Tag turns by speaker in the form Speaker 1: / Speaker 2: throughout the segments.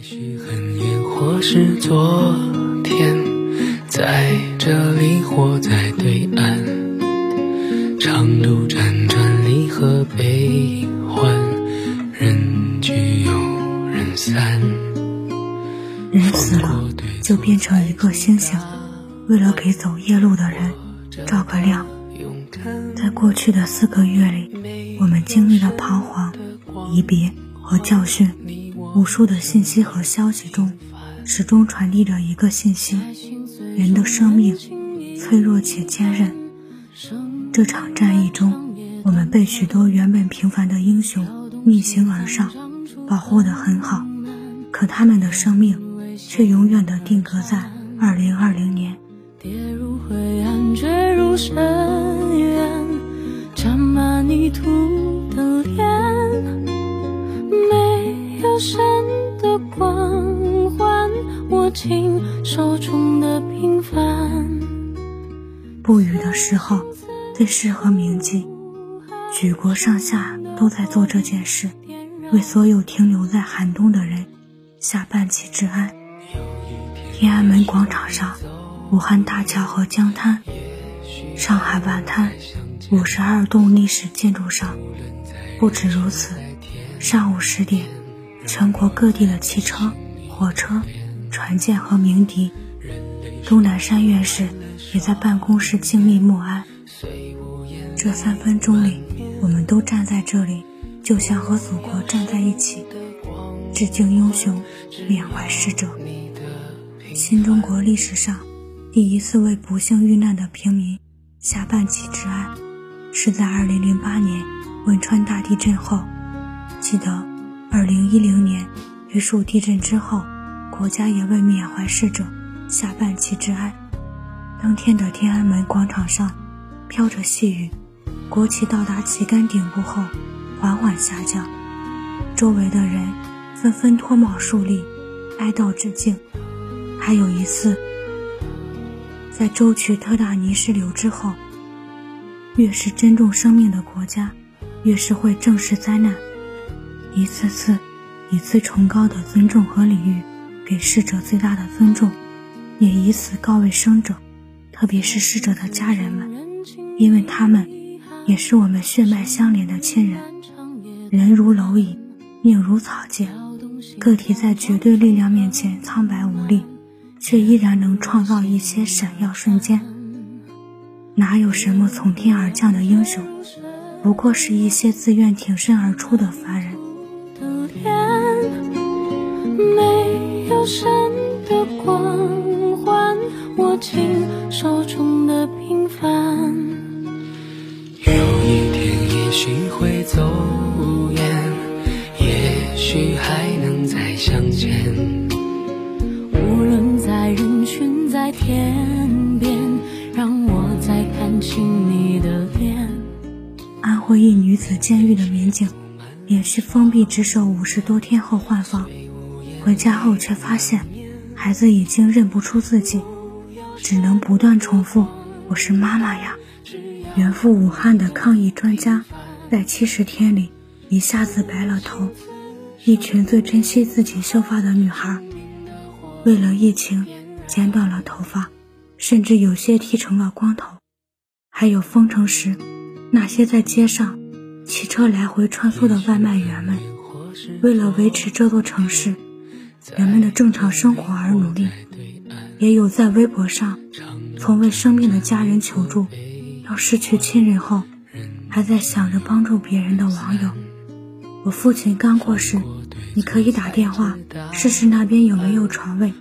Speaker 1: 也许很远，或是昨天，在这里或在对岸，长路辗转，离合悲欢，人聚又人散。
Speaker 2: 人死了，就变成一个星星，为了给走夜路的人照个亮。在过去的四个月里，我们经历了彷徨、离别和教训。无数的信息和消息中，始终传递着一个信息：人的生命脆弱且坚韧。这场战役中，我们被许多原本平凡的英雄逆行而上，保护得很好。可他们的生命却永远地定格在二零二零年。
Speaker 1: 跌入灰暗，坠入深渊，沾满泥土没有神的光环，握紧手中的平凡。
Speaker 2: 不雨的时候，最适合铭记。举国上下都在做这件事，为所有停留在寒冬的人下半旗致哀。天安门广场上。武汉大桥和江滩，上海外滩，五十二栋历史建筑上。不止如此，上午十点，全国各地的汽车、火车、船舰和鸣笛，钟南山院士也在办公室静谧默哀。这三分钟里，我们都站在这里，就像和祖国站在一起，致敬英雄，缅怀逝者。新中国历史上。第一次为不幸遇难的平民下半旗致哀，是在2008年汶川大地震后。记得2010年榆树地震之后，国家也为缅怀逝者下半旗致哀。当天的天安门广场上飘着细雨，国旗到达旗杆顶部后缓缓下降，周围的人纷纷脱帽竖立，哀悼致敬。还有一次。在舟曲特大泥石流之后，越是珍重生命的国家，越是会正视灾难，一次次以最崇高的尊重和礼遇给逝者最大的尊重，也以此告慰生者，特别是逝者的家人们，因为他们也是我们血脉相连的亲人。人如蝼蚁，命如草芥，个体在绝对力量面前苍白无力。却依然能创造一些闪耀瞬间。哪有什么从天而降的英雄，不过是一些自愿挺身而出的凡人。
Speaker 1: 没有神的光环，握紧手中的平凡。有一天也许会走远，也许还能再相见。人群在天边，让我再看清你的脸。
Speaker 2: 安徽一女子监狱的民警，连续封闭值守五十多天后换房，回家后却发现孩子已经认不出自己，只能不断重复：“我是妈妈呀。”远赴武汉的抗疫专家，在七十天里一下子白了头。一群最珍惜自己秀发的女孩，为了疫情。剪短了头发，甚至有些剃成了光头。还有封城时，那些在街上骑车来回穿梭的外卖员们，为了维持这座城市人们的正常生活而努力。也有在微博上从为生病的家人求助，到失去亲人后，还在想着帮助别人的网友。我父亲刚过世，你可以打电话试试那边有没有床位。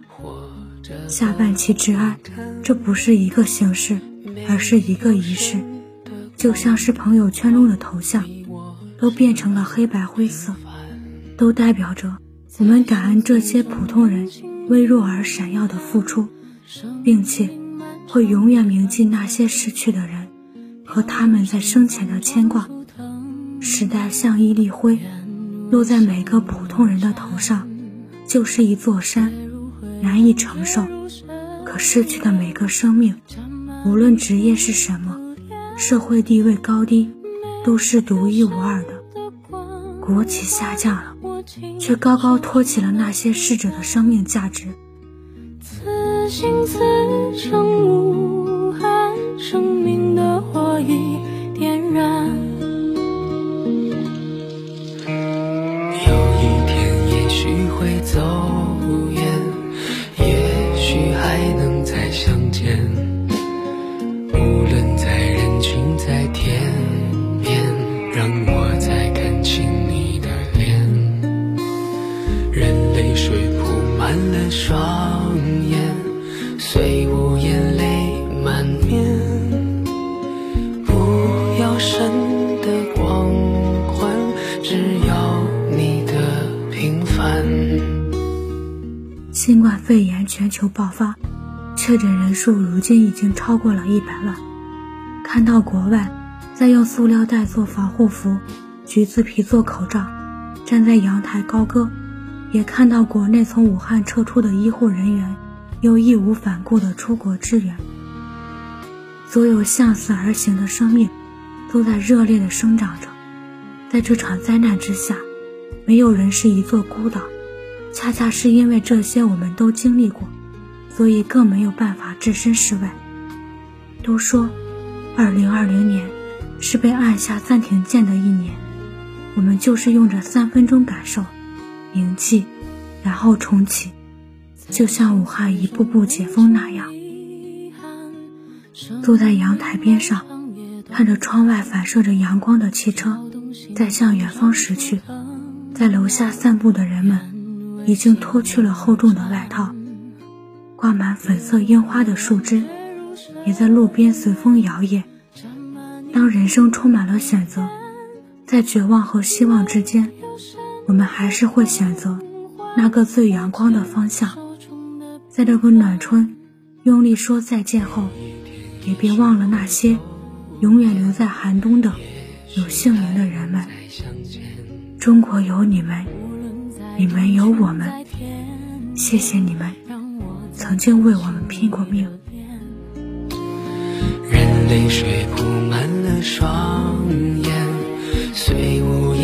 Speaker 2: 下半旗致哀，这不是一个形式，而是一个仪式，就像是朋友圈中的头像，都变成了黑白灰色，都代表着我们感恩这些普通人微弱而闪耀的付出，并且会永远铭记那些逝去的人和他们在生前的牵挂。时代像一粒灰，落在每个普通人的头上，就是一座山。难以承受，可逝去的每个生命，无论职业是什么，社会地位高低，都是独一无二的。国旗下降了，却高高托起了那些逝者的生命价值。
Speaker 1: 此心此生无憾，生命的火已
Speaker 3: 水铺满了双眼，虽无言泪满面。不要神的光环，只要你的平凡。
Speaker 2: 新冠肺炎全球爆发，确诊人数如今已经超过了一百万。看到国外在用塑料袋做防护服、橘子皮做口罩，站在阳台高歌，也看到国内从武汉撤出的医护人员又义无反顾地出国支援。所有向死而行的生命都在热烈地生长着。在这场灾难之下，没有人是一座孤岛。恰恰是因为这些我们都经历过，所以更没有办法置身事外。都说，二零二零年是被按下暂停键的一年，我们就是用这三分钟感受，铭记，然后重启，就像武汉一步步解封那样。坐在阳台边上，看着窗外反射着阳光的汽车在向远方驶去，在楼下散步的人们。已经脱去了厚重的外套，挂满粉色樱花的树枝也在路边随风摇曳。当人生充满了选择，在绝望和希望之间，我们还是会选择那个最阳光的方向。在这个暖春，用力说再见后，也别忘了那些永远留在寒冬的有姓名的人们。中国有你们。你们有我们，谢谢你们曾经为我们拼过命。
Speaker 3: 任泪水铺满了双眼，虽无言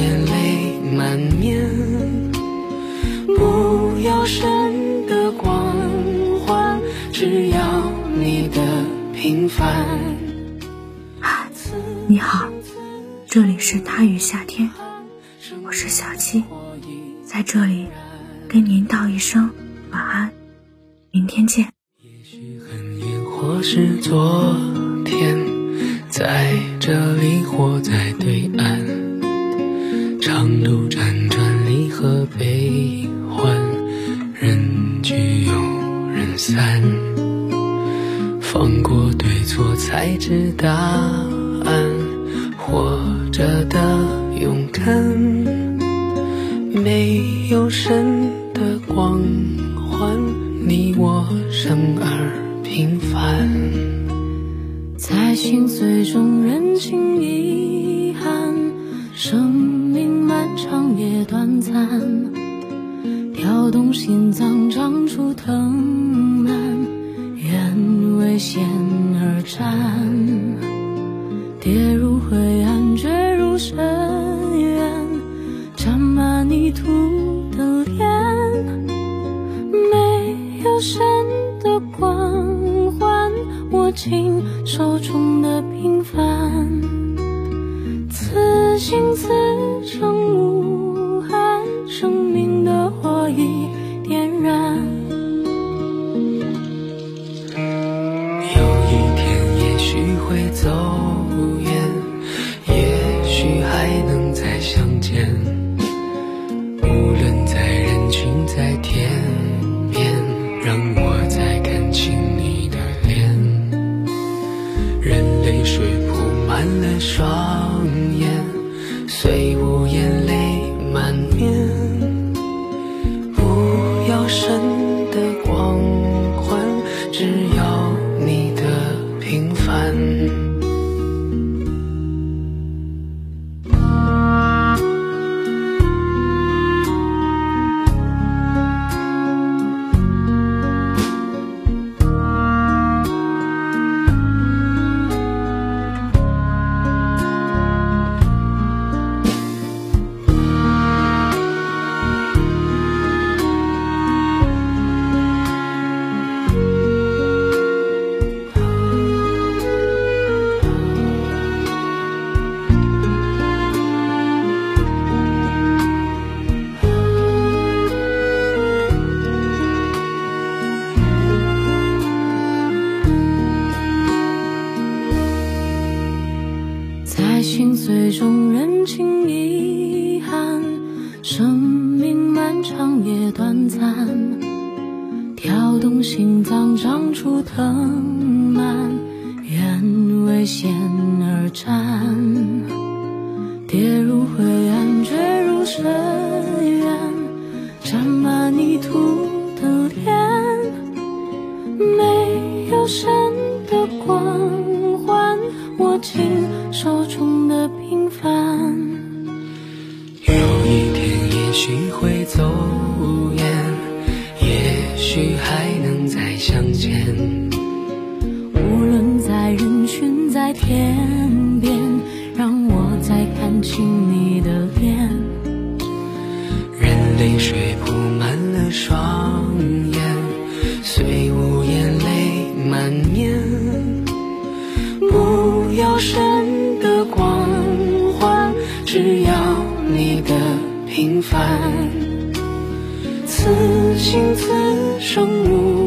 Speaker 3: 满面。不要神的光环，只要你的平凡。
Speaker 2: 嗨，你好，这里是他与夏天，我是小七。在这里，跟您道一声晚安，明天见。
Speaker 3: 也许很远，或是昨天，在这里或在对岸，长路辗转，离合悲欢，人聚又人散，放过对错，才知答案，活着的勇敢。没有神的光环，你我生而平凡，
Speaker 1: 在心碎中认清遗跳动心脏长出藤蔓，愿为险而战，跌入灰暗，坠入深渊，沾满。泥土的脸，没有神的光环，握紧手中的平凡，
Speaker 4: 深为险而战，跌入灰暗，坠入深渊，沾满泥土的脸，没有神的光环，握紧手中的平凡。
Speaker 1: 有一天，也许会走远，也许还能再相见。难免。不要神的光环，只要你的平凡。此心此生无